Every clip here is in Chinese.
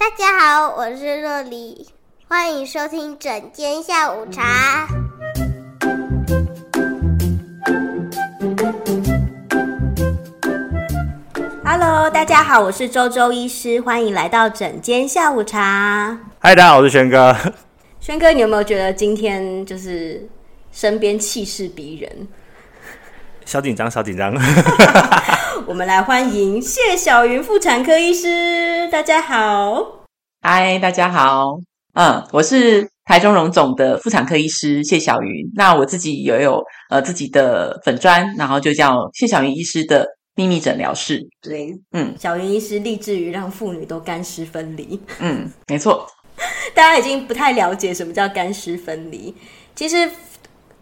大家好，我是若黎，欢迎收听整间下午茶。Hello，大家好，我是周周医师，欢迎来到整间下午茶。嗨，大家好，我是轩哥。轩哥，你有没有觉得今天就是身边气势逼人？小紧张，小紧张。我们来欢迎谢小云妇产科医师，大家好。嗨，大家好。嗯，我是台中荣总的妇产科医师谢小云。那我自己也有呃自己的粉砖，然后就叫谢小云医师的秘密诊疗室。对，嗯，小云医师立志于让妇女都干湿分离。嗯，没错。大家已经不太了解什么叫干湿分离，其实。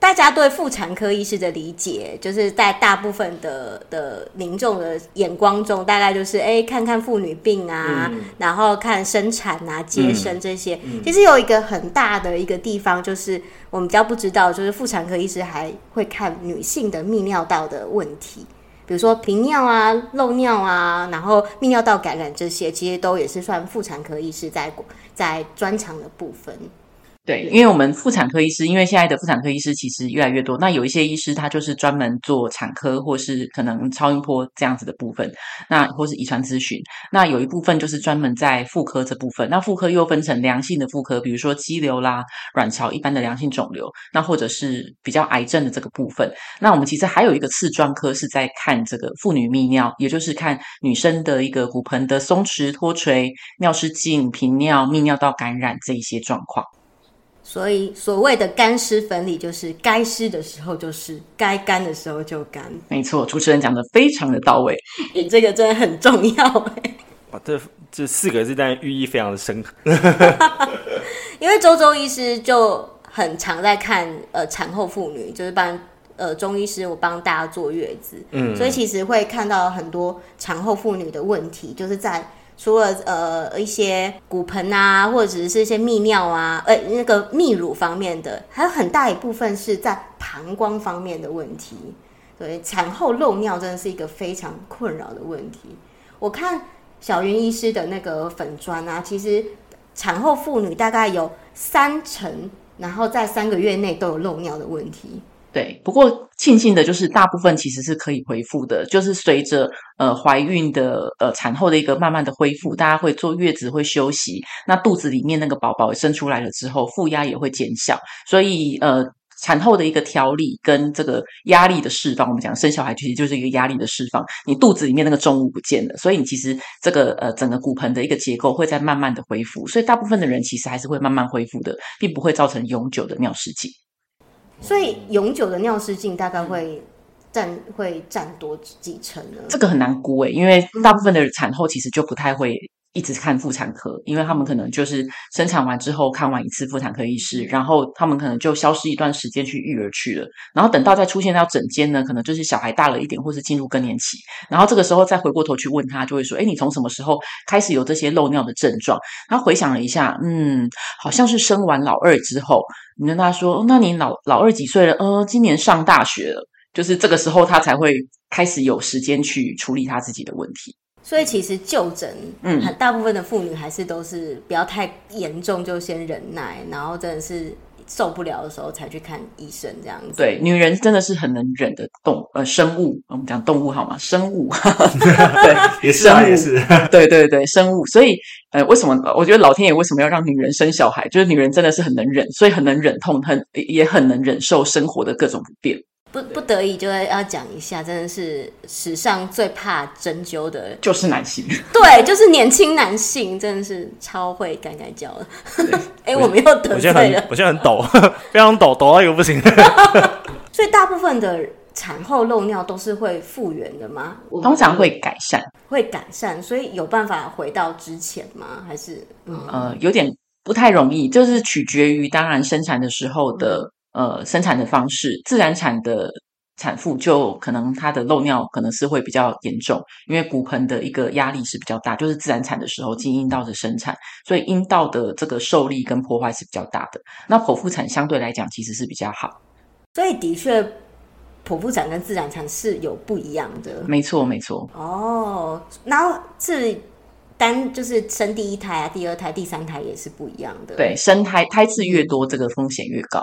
大家对妇产科医师的理解，就是在大部分的的民众的眼光中，大概就是哎，看看妇女病啊，嗯、然后看生产啊、接生这些。嗯嗯、其实有一个很大的一个地方，就是我们比较不知道，就是妇产科医师还会看女性的泌尿道的问题，比如说频尿啊、漏尿啊，然后泌尿道感染这些，其实都也是算妇产科医师在在专长的部分。对，因为我们妇产科医师，因为现在的妇产科医师其实越来越多，那有一些医师他就是专门做产科或是可能超音波这样子的部分，那或是遗传咨询，那有一部分就是专门在妇科这部分，那妇科又分成良性的妇科，比如说肌瘤啦、卵巢一般的良性肿瘤，那或者是比较癌症的这个部分，那我们其实还有一个次专科是在看这个妇女泌尿，也就是看女生的一个骨盆的松弛脱垂、尿失禁、频尿、泌尿道感染这一些状况。所以，所谓的干湿分离，就是该湿的时候就湿，该干的时候就干。没错，主持人讲的非常的到位，你这个真的很重要。哇，这这四个字，但寓意非常的深刻。因为周周医师就很常在看呃产后妇女，就是帮呃中医师我帮大家坐月子，嗯，所以其实会看到很多产后妇女的问题，就是在。除了呃一些骨盆啊，或者是一些泌尿啊，呃那个泌乳方面的，还有很大一部分是在膀胱方面的问题。对，产后漏尿真的是一个非常困扰的问题。我看小云医师的那个粉砖啊，其实产后妇女大概有三成，然后在三个月内都有漏尿的问题。对，不过庆幸的就是大部分其实是可以恢复的，就是随着呃怀孕的呃产后的一个慢慢的恢复，大家会坐月子会休息，那肚子里面那个宝宝生出来了之后，负压也会减小，所以呃产后的一个调理跟这个压力的释放，我们讲生小孩其实就是一个压力的释放，你肚子里面那个重物不见了，所以你其实这个呃整个骨盆的一个结构会在慢慢的恢复，所以大部分的人其实还是会慢慢恢复的，并不会造成永久的尿失禁。所以永久的尿失禁大概会占会占多几成呢？这个很难估诶，因为大部分的产后其实就不太会一直看妇产科，因为他们可能就是生产完之后看完一次妇产科医师，然后他们可能就消失一段时间去育儿去了，然后等到再出现到诊间呢，可能就是小孩大了一点，或是进入更年期，然后这个时候再回过头去问他，就会说：“诶，你从什么时候开始有这些漏尿的症状？”他回想了一下，嗯，好像是生完老二之后。你跟他说：“，那你老老二几岁了？呃，今年上大学了。就是这个时候，他才会开始有时间去处理他自己的问题。所以，其实就诊，嗯，很大部分的妇女还是都是不要太严重，就先忍耐，然后真的是。”受不了的时候才去看医生，这样子。对，女人真的是很能忍的动呃生物，我们讲动物好吗？生物，对，也是啊，也是。对对对，生物。所以呃，为什么我觉得老天爷为什么要让女人生小孩？就是女人真的是很能忍，所以很能忍痛，很也很能忍受生活的各种不便。不不得已就要要讲一下，真的是史上最怕针灸的，就是男性。对，就是年轻男性，真的是超会干干叫的。哎对，我们又得罪了。我现在很抖，非常抖，抖到一个不行。所以大部分的产后漏尿都是会复原的吗？通常会改善，会改善，所以有办法回到之前吗？还是嗯呃，有点不太容易，就是取决于当然生产的时候的。嗯呃，生产的方式，自然产的产妇就可能她的漏尿可能是会比较严重，因为骨盆的一个压力是比较大，就是自然产的时候进阴道的生产，所以阴道的这个受力跟破坏是比较大的。那剖腹产相对来讲其实是比较好，所以的确剖腹产跟自然产是有不一样的。没错，没错。哦，然后是单就是生第一胎啊，第二胎、第三胎也是不一样的。对，生胎胎次越多，这个风险越高。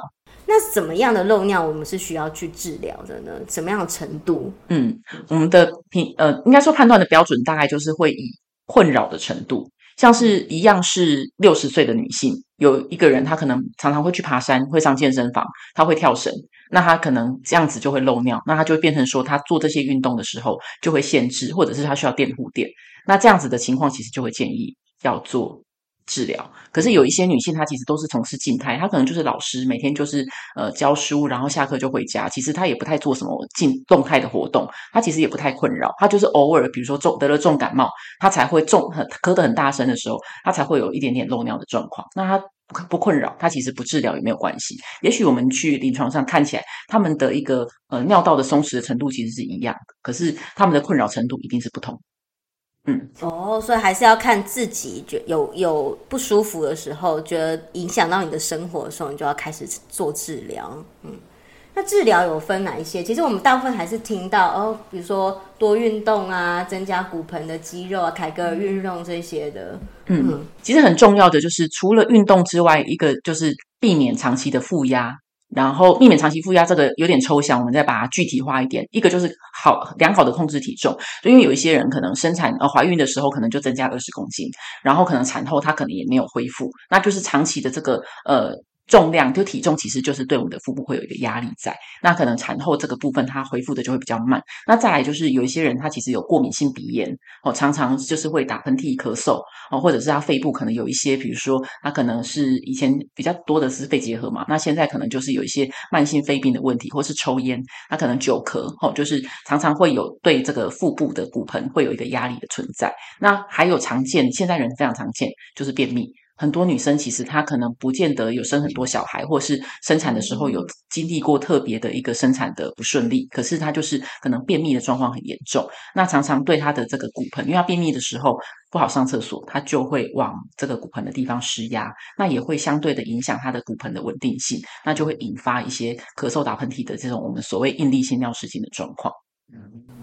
那怎么样的漏尿我们是需要去治疗的呢？什么样的程度？嗯，我们的评呃，应该说判断的标准大概就是会以困扰的程度，像是一样是六十岁的女性，有一个人她可能常常会去爬山，会上健身房，她会跳绳，那她可能这样子就会漏尿，那她就会变成说她做这些运动的时候就会限制，或者是她需要垫护垫，那这样子的情况其实就会建议要做。治疗，可是有一些女性，她其实都是从事静态，她可能就是老师，每天就是呃教书，然后下课就回家。其实她也不太做什么静动态的活动，她其实也不太困扰，她就是偶尔，比如说重得了重感冒，她才会重很咳得很大声的时候，她才会有一点点漏尿的状况。那她不困扰，她其实不治疗也没有关系。也许我们去临床上看起来，他们的一个呃尿道的松弛的程度其实是一样的，可是他们的困扰程度一定是不同。嗯，哦，所以还是要看自己，觉有有不舒服的时候，觉得影响到你的生活的时候，你就要开始做治疗。嗯，那治疗有分哪一些？其实我们大部分还是听到哦，比如说多运动啊，增加骨盆的肌肉啊，凯格尔运动这些的。嗯，嗯，其实很重要的就是除了运动之外，一个就是避免长期的负压。然后避免长期负压，这个有点抽象，我们再把它具体化一点。一个就是好良好的控制体重，就因为有一些人可能生产呃怀孕的时候可能就增加二十公斤，然后可能产后他可能也没有恢复，那就是长期的这个呃。重量就体重，其实就是对我们的腹部会有一个压力在。那可能产后这个部分，它恢复的就会比较慢。那再来就是有一些人，他其实有过敏性鼻炎哦，常常就是会打喷嚏、咳嗽哦，或者是他肺部可能有一些，比如说他可能是以前比较多的是肺结核嘛，那现在可能就是有一些慢性肺病的问题，或是抽烟，他可能久咳哦，就是常常会有对这个腹部的骨盆会有一个压力的存在。那还有常见，现在人非常常见，就是便秘。很多女生其实她可能不见得有生很多小孩，或是生产的时候有经历过特别的一个生产的不顺利，可是她就是可能便秘的状况很严重，那常常对她的这个骨盆，因为她便秘的时候不好上厕所，她就会往这个骨盆的地方施压，那也会相对的影响她的骨盆的稳定性，那就会引发一些咳嗽、打喷嚏的这种我们所谓应力性尿失禁的状况。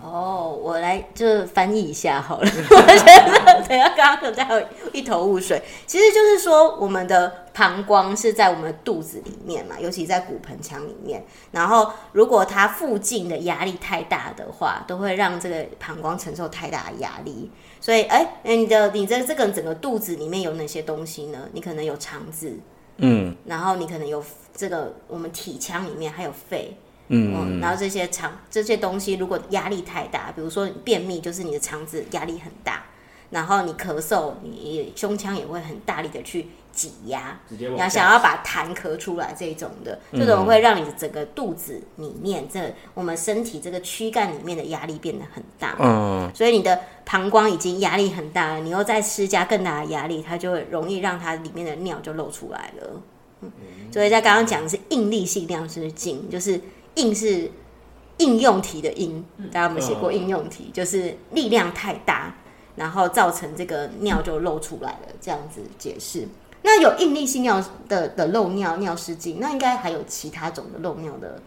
哦，我来就翻译一下好了。我觉得等下刚刚在有一头雾水。其实就是说，我们的膀胱是在我们的肚子里面嘛，尤其在骨盆腔里面。然后，如果它附近的压力太大的话，都会让这个膀胱承受太大的压力。所以，哎，你的你的这个整个肚子里面有哪些东西呢？你可能有肠子，嗯，然后你可能有这个我们体腔里面还有肺。嗯，然后这些肠这些东西，如果压力太大，比如说你便秘，就是你的肠子压力很大，然后你咳嗽，你胸腔也会很大力的去挤压，你要想要把痰咳出来，这种的，这种会让你的整个肚子里面，这我们身体这个躯干里面的压力变得很大，嗯，所以你的膀胱已经压力很大了，你又再施加更大的压力，它就会容易让它里面的尿就漏出来了，嗯，所以在刚刚讲的是应力性尿失禁，就是。应是应用题的应，大家有没有写过应用题？就是力量太大，然后造成这个尿就漏出来了，这样子解释。那有应力性尿的的漏尿尿失禁，那应该还有其他种的漏尿的。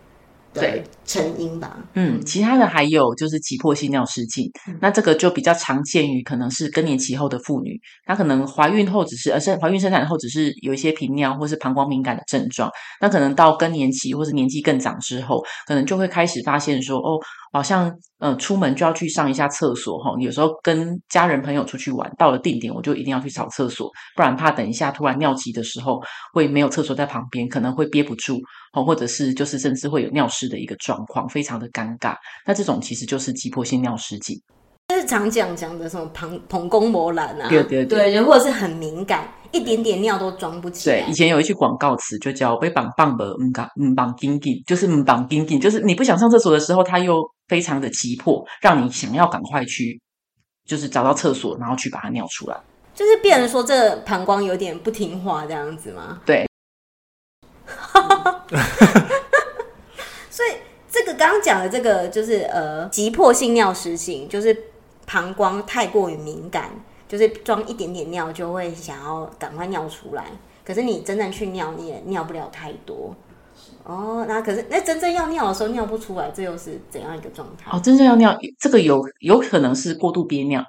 对，成因吧。嗯，其他的还有就是急迫性尿失禁，嗯，那这个就比较常见于可能是更年期后的妇女，她可能怀孕后只是呃生怀孕生产后只是有一些频尿或是膀胱敏感的症状，那可能到更年期或是年纪更长之后，可能就会开始发现说哦。好像呃，出门就要去上一下厕所哈。有时候跟家人朋友出去玩，到了定点我就一定要去扫厕所，不然怕等一下突然尿急的时候会没有厕所在旁边，可能会憋不住哦，或者是就是甚至会有尿失的一个状况，非常的尴尬。那这种其实就是急迫性尿失禁。就是常讲讲的什么膀膀胱膜蓝啊，对对对，对，或者是很敏感，一点点尿都装不起来。对，以前有一句广告词就叫“被绑棒的嗯绑唔绑紧紧”，就是唔绑紧紧，就是你不想上厕所的时候，它又非常的急迫，让你想要赶快去，就是找到厕所，然后去把它尿出来。就是变人说，这个膀胱有点不听话这样子吗？对。所以这个刚刚讲的这个就是呃急迫性尿失禁，就是。膀胱太过于敏感，就是装一点点尿就会想要赶快尿出来。可是你真正去尿，你也尿不了太多。哦，那可是那真正要尿的时候尿不出来，这又是怎样一个状态？哦，真正要尿，这个有有可能是过度憋尿。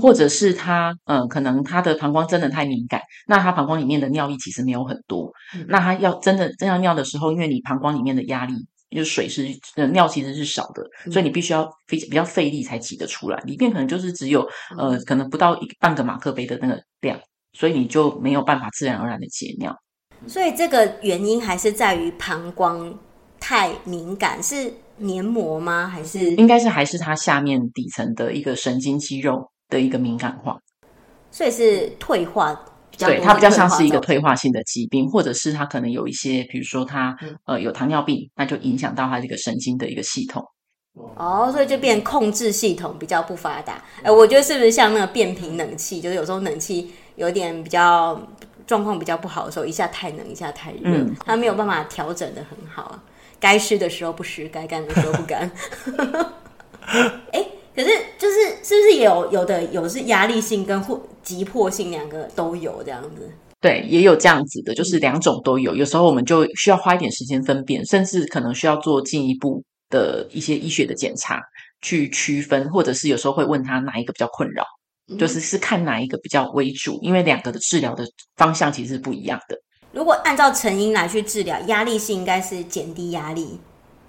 或者是他呃，可能他的膀胱真的太敏感，那他膀胱里面的尿液其实没有很多，嗯、那他要真的真要尿的时候，因为你膀胱里面的压力，就水是呃尿其实是少的，嗯、所以你必须要费比较费力才挤得出来，里面可能就是只有呃可能不到一半个马克杯的那个量，所以你就没有办法自然而然的解尿。所以这个原因还是在于膀胱太敏感，是黏膜吗？还是应该是还是它下面底层的一个神经肌肉的一个敏感化，所以是退化，对，它比较像是一个退化性的疾病，或者是它可能有一些，比如说它呃有糖尿病，那就影响到它这个神经的一个系统。哦，所以就变控制系统比较不发达。哎，我觉得是不是像那个变频冷气，就是有时候冷气有点比较状况比较不好的时候，一下太冷，一下太热，嗯、它没有办法调整的很好啊，该湿的时候不湿，该干的时候不干。哎。可是，就是是不是也有有的有是压力性跟或急迫性两个都有这样子？对，也有这样子的，就是两种都有。有时候我们就需要花一点时间分辨，甚至可能需要做进一步的一些医学的检查去区分，或者是有时候会问他哪一个比较困扰，嗯、就是是看哪一个比较为主，因为两个的治疗的方向其实是不一样的。如果按照成因来去治疗，压力性应该是减低压力，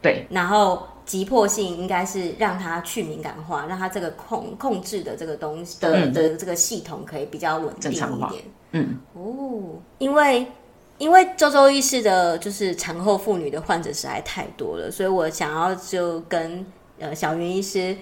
对，然后。急迫性应该是让它去敏感化，让它这个控控制的这个东西的、嗯、的这个系统可以比较稳定一点。嗯哦，因为因为周周医师的就是产后妇女的患者实在太多了，所以我想要就跟呃小云医师。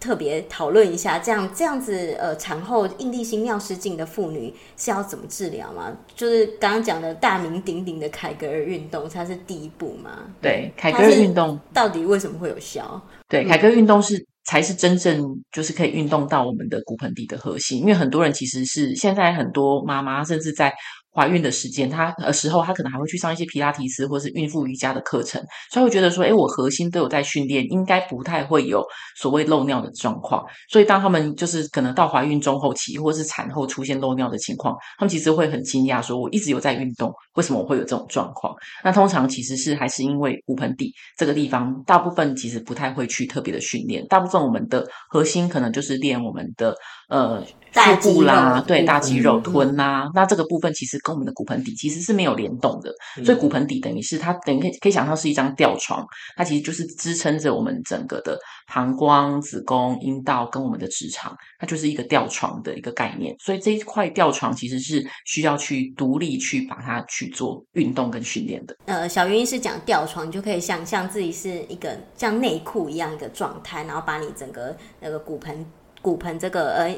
特别讨论一下，这样这样子，呃，产后应力性尿失禁的妇女是要怎么治疗吗？就是刚刚讲的大名鼎鼎的凯格尔运动，它是第一步吗？对，凯格尔运动到底为什么会有效？对，凯格尔运动是才是真正就是可以运动到我们的骨盆底的核心，因为很多人其实是现在很多妈妈甚至在。怀孕的时间，她呃时候，她可能还会去上一些皮拉提斯或是孕妇瑜伽的课程，所以会觉得说，诶，我核心都有在训练，应该不太会有所谓漏尿的状况。所以当他们就是可能到怀孕中后期或是产后出现漏尿的情况，他们其实会很惊讶，说我一直有在运动，为什么我会有这种状况？那通常其实是还是因为骨盆底这个地方，大部分其实不太会去特别的训练，大部分我们的核心可能就是练我们的呃。腹部啦，对，大肌肉臀啦、那这个部分其实跟我们的骨盆底其实是没有联动的，嗯、所以骨盆底等于是它等于可以可以想象是一张吊床，它其实就是支撑着我们整个的膀胱、子宫、阴道跟我们的直肠，它就是一个吊床的一个概念。所以这一块吊床其实是需要去独立去把它去做运动跟训练的。呃，小云医师讲吊床，你就可以想象自己是一个像内裤一样一个状态，然后把你整个那个骨盆。骨盆这个呃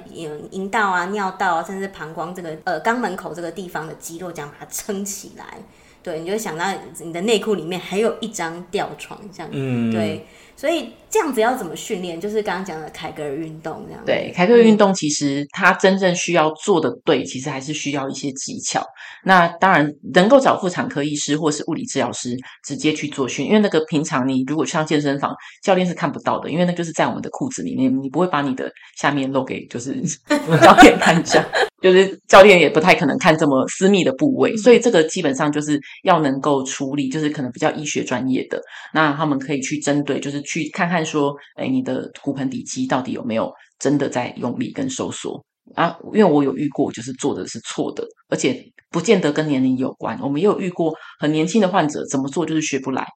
阴道啊、尿道啊，甚至膀胱这个呃肛门口这个地方的肌肉，这样把它撑起来。对，你就想到你的内裤里面还有一张吊床，这样。嗯，对。所以这样子要怎么训练？就是刚刚讲的凯格尔运动这样。对，凯格尔运动其实它真正需要做的对，其实还是需要一些技巧。那当然能够找妇产科医师或是物理治疗师直接去做训，因为那个平常你如果上健身房，教练是看不到的，因为那就是在我们的裤子里面，你不会把你的下面露给就是 教练看一下。就是教练也不太可能看这么私密的部位，所以这个基本上就是要能够处理，就是可能比较医学专业的，那他们可以去针对，就是去看看说，哎，你的骨盆底肌到底有没有真的在用力跟收缩啊？因为我有遇过，就是做的是错的，而且不见得跟年龄有关。我们也有遇过很年轻的患者，怎么做就是学不来。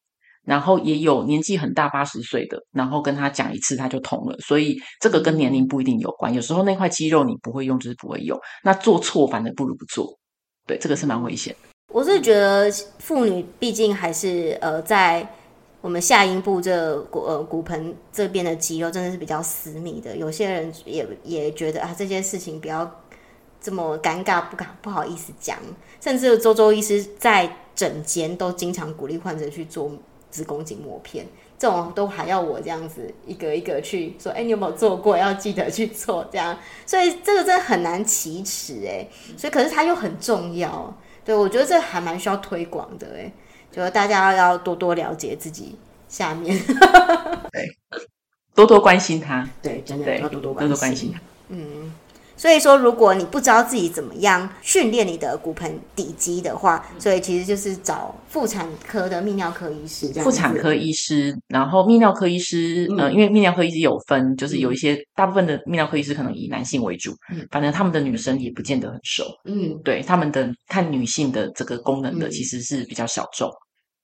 然后也有年纪很大八十岁的，然后跟他讲一次他就通了，所以这个跟年龄不一定有关。有时候那块肌肉你不会用，就是不会用。那做错反而不如不做，对，这个是蛮危险。我是觉得妇女毕竟还是呃在我们下阴部这骨呃骨盆这边的肌肉真的是比较私密的。有些人也也觉得啊这件事情不要这么尴尬，不敢不好意思讲。甚至周周医师在诊间都经常鼓励患者去做。子宫颈膜片这种都还要我这样子一个一个去说，哎，你有没有做过？要记得去做这样，所以这个真的很难启齿哎，所以可是它又很重要，对，我觉得这还蛮需要推广的哎，就是大家要多多了解自己下面，对，多多关心他，对，真的要多多关心，多多关心他，嗯。所以说，如果你不知道自己怎么样训练你的骨盆底肌的话，所以其实就是找妇产科的泌尿科医师。妇产科医师，然后泌尿科医师，嗯、呃，因为泌尿科医师有分，就是有一些大部分的泌尿科医师可能以男性为主，嗯，反正他们的女生也不见得很熟，嗯，对，他们的看女性的这个功能的其实是比较小众，嗯、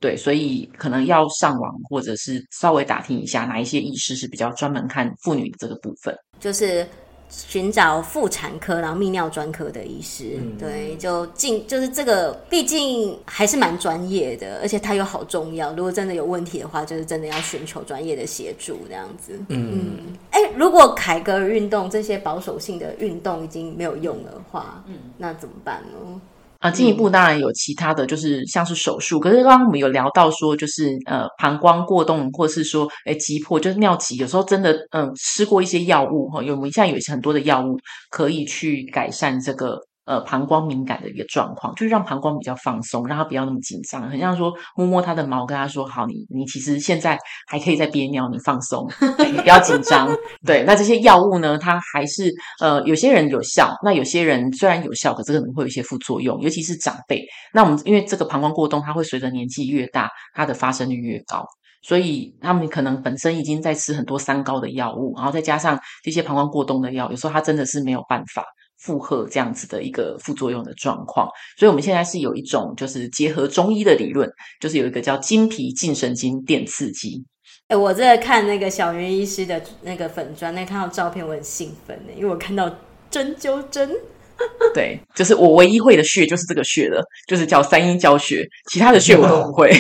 对，所以可能要上网或者是稍微打听一下哪一些医师是比较专门看妇女的这个部分，就是。寻找妇产科，然后泌尿专科的医师，嗯、对，就进就是这个，毕竟还是蛮专业的，而且它又好重要。如果真的有问题的话，就是真的要寻求专业的协助，这样子。嗯，哎、嗯欸，如果凯格尔运动这些保守性的运动已经没有用的话，嗯，那怎么办呢？啊，进一步当然有其他的就是像是手术，可是刚刚我们有聊到说，就是呃膀胱过动，或是说诶急迫，就是尿急，有时候真的嗯、呃、吃过一些药物哈，有我们现在有很多的药物可以去改善这个。呃，膀胱敏感的一个状况，就是让膀胱比较放松，让它不要那么紧张。很像说摸摸它的毛，跟他说：“好，你你其实现在还可以再憋尿，你放松，你不要紧张。”对，那这些药物呢，它还是呃，有些人有效，那有些人虽然有效，可是可能会有一些副作用，尤其是长辈。那我们因为这个膀胱过冬，它会随着年纪越大，它的发生率越高，所以他们可能本身已经在吃很多三高的药物，然后再加上这些膀胱过冬的药，有时候他真的是没有办法。负荷这样子的一个副作用的状况，所以我们现在是有一种就是结合中医的理论，就是有一个叫经皮近神经电刺激。哎，我在看那个小云医师的那个粉砖，那看到照片我很兴奋呢，因为我看到针灸针。对，就是我唯一会的穴就是这个穴了，就是叫三阴交穴，其他的穴我都不会。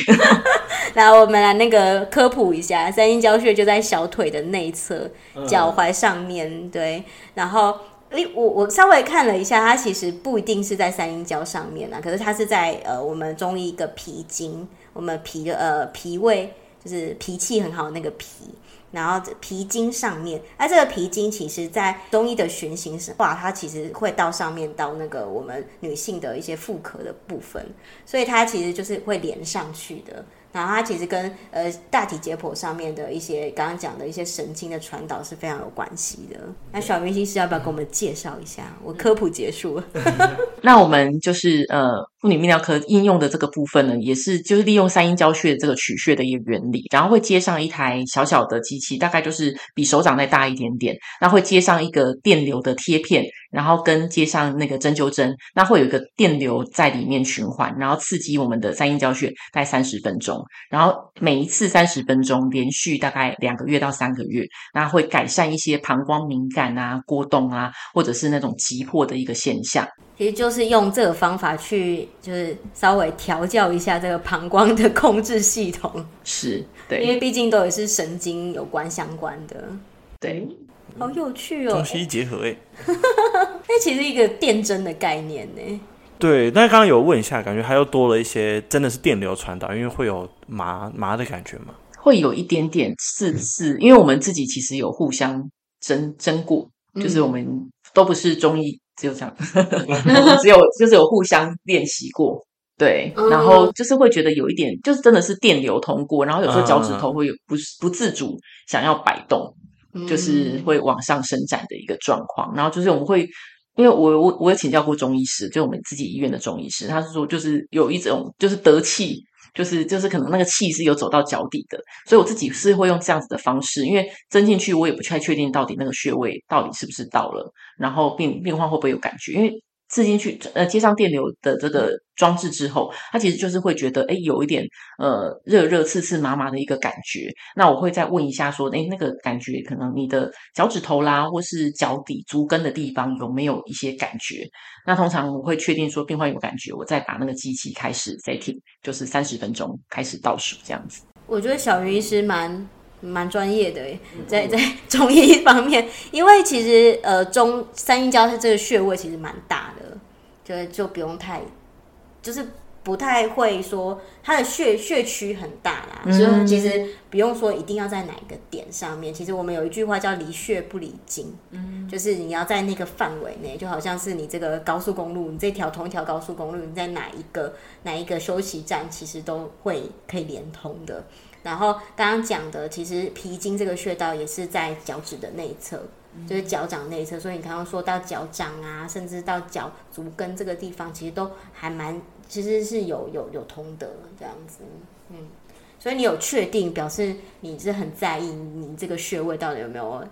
来，我们来那个科普一下，三阴交穴就在小腿的内侧，脚踝上面。对，然后。我我稍微看了一下，它其实不一定是在三阴交上面啊，可是它是在呃我们中医一个脾经，我们脾的呃脾胃就是脾气很好的那个脾，然后脾经上面，那这个脾经其实在中医的循行是话，它其实会到上面到那个我们女性的一些妇科的部分，所以它其实就是会连上去的。然后它其实跟呃大体解剖上面的一些刚刚讲的一些神经的传导是非常有关系的。那小明星是要不要给我们介绍一下？我科普结束了。那我们就是呃妇女泌尿科应用的这个部分呢，也是就是利用三阴交穴这个取穴的一个原理，然后会接上一台小小的机器，大概就是比手掌再大一点点，那会接上一个电流的贴片。然后跟接上那个针灸针，那会有一个电流在里面循环，然后刺激我们的三阴交穴，大概三十分钟。然后每一次三十分钟，连续大概两个月到三个月，那会改善一些膀胱敏感啊、过动啊，或者是那种急迫的一个现象。其实就是用这个方法去，就是稍微调教一下这个膀胱的控制系统。是，对，因为毕竟都也是神经有关相关的。对。好有趣哦，中西医结合哎，那其实一个电针的概念呢。对，那刚刚有问一下，感觉它又多了一些，真的是电流传导，因为会有麻麻的感觉嘛？会有一点点刺刺，因为我们自己其实有互相针针过，就是我们都不是中医，只有这样，只有就是有互相练习过，对，然后就是会觉得有一点，就是真的是电流通过，然后有时候脚趾头会有不不自主想要摆动。就是会往上伸展的一个状况，然后就是我们会，因为我我我有请教过中医师，就我们自己医院的中医师，他是说就是有一种就是得气，就是就是可能那个气是有走到脚底的，所以我自己是会用这样子的方式，因为针进去我也不太确定到底那个穴位到底是不是到了，然后病病患会不会有感觉，因为。刺进去，呃，接上电流的这个装置之后，它其实就是会觉得，哎，有一点，呃，热热、刺刺、麻麻的一个感觉。那我会再问一下，说，哎，那个感觉，可能你的脚趾头啦，或是脚底足跟的地方有没有一些感觉？那通常我会确定说病患有感觉，我再把那个机器开始 setting，就是三十分钟开始倒数这样子。我觉得小云医师蛮。蛮专业的，在 在中医方面，因为其实呃中三阴交它这个穴位其实蛮大的，就就不用太，就是不太会说它的穴穴区很大啦，嗯、所以其实不用说一定要在哪一个点上面。其实我们有一句话叫离穴不离经，嗯，就是你要在那个范围内，就好像是你这个高速公路，你这条同一条高速公路，你在哪一个哪一个休息站，其实都会可以连通的。然后刚刚讲的，其实皮筋这个穴道也是在脚趾的内侧，就是脚掌内侧。所以你刚刚说到脚掌啊，甚至到脚足跟这个地方，其实都还蛮，其实是有有有通的这样子。嗯，所以你有确定表示你是很在意你这个穴位到底有没有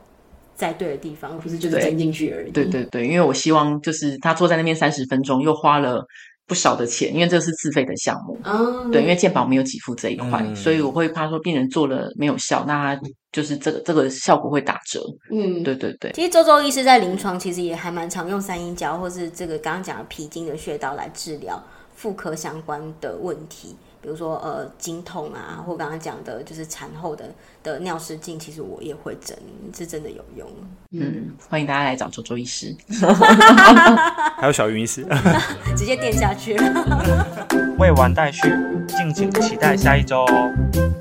在对的地方，而不是就是针进去而已。对对对，因为我希望就是他坐在那边三十分钟，又花了。不少的钱，因为这是自费的项目。嗯，对，因为健保没有给付这一块，嗯、所以我会怕说病人做了没有效，那就是这个这个效果会打折。嗯，对对对。其实周周医师在临床其实也还蛮常用三阴交或是这个刚刚讲的脾经的穴道来治疗妇科相关的问题。比如说呃经痛啊，或刚刚讲的就是产后的的尿失禁，其实我也会整，是真的有用。嗯，欢迎大家来找周周医师，还有小云医师，直接垫下去。未完待续，敬请期待下一周哦。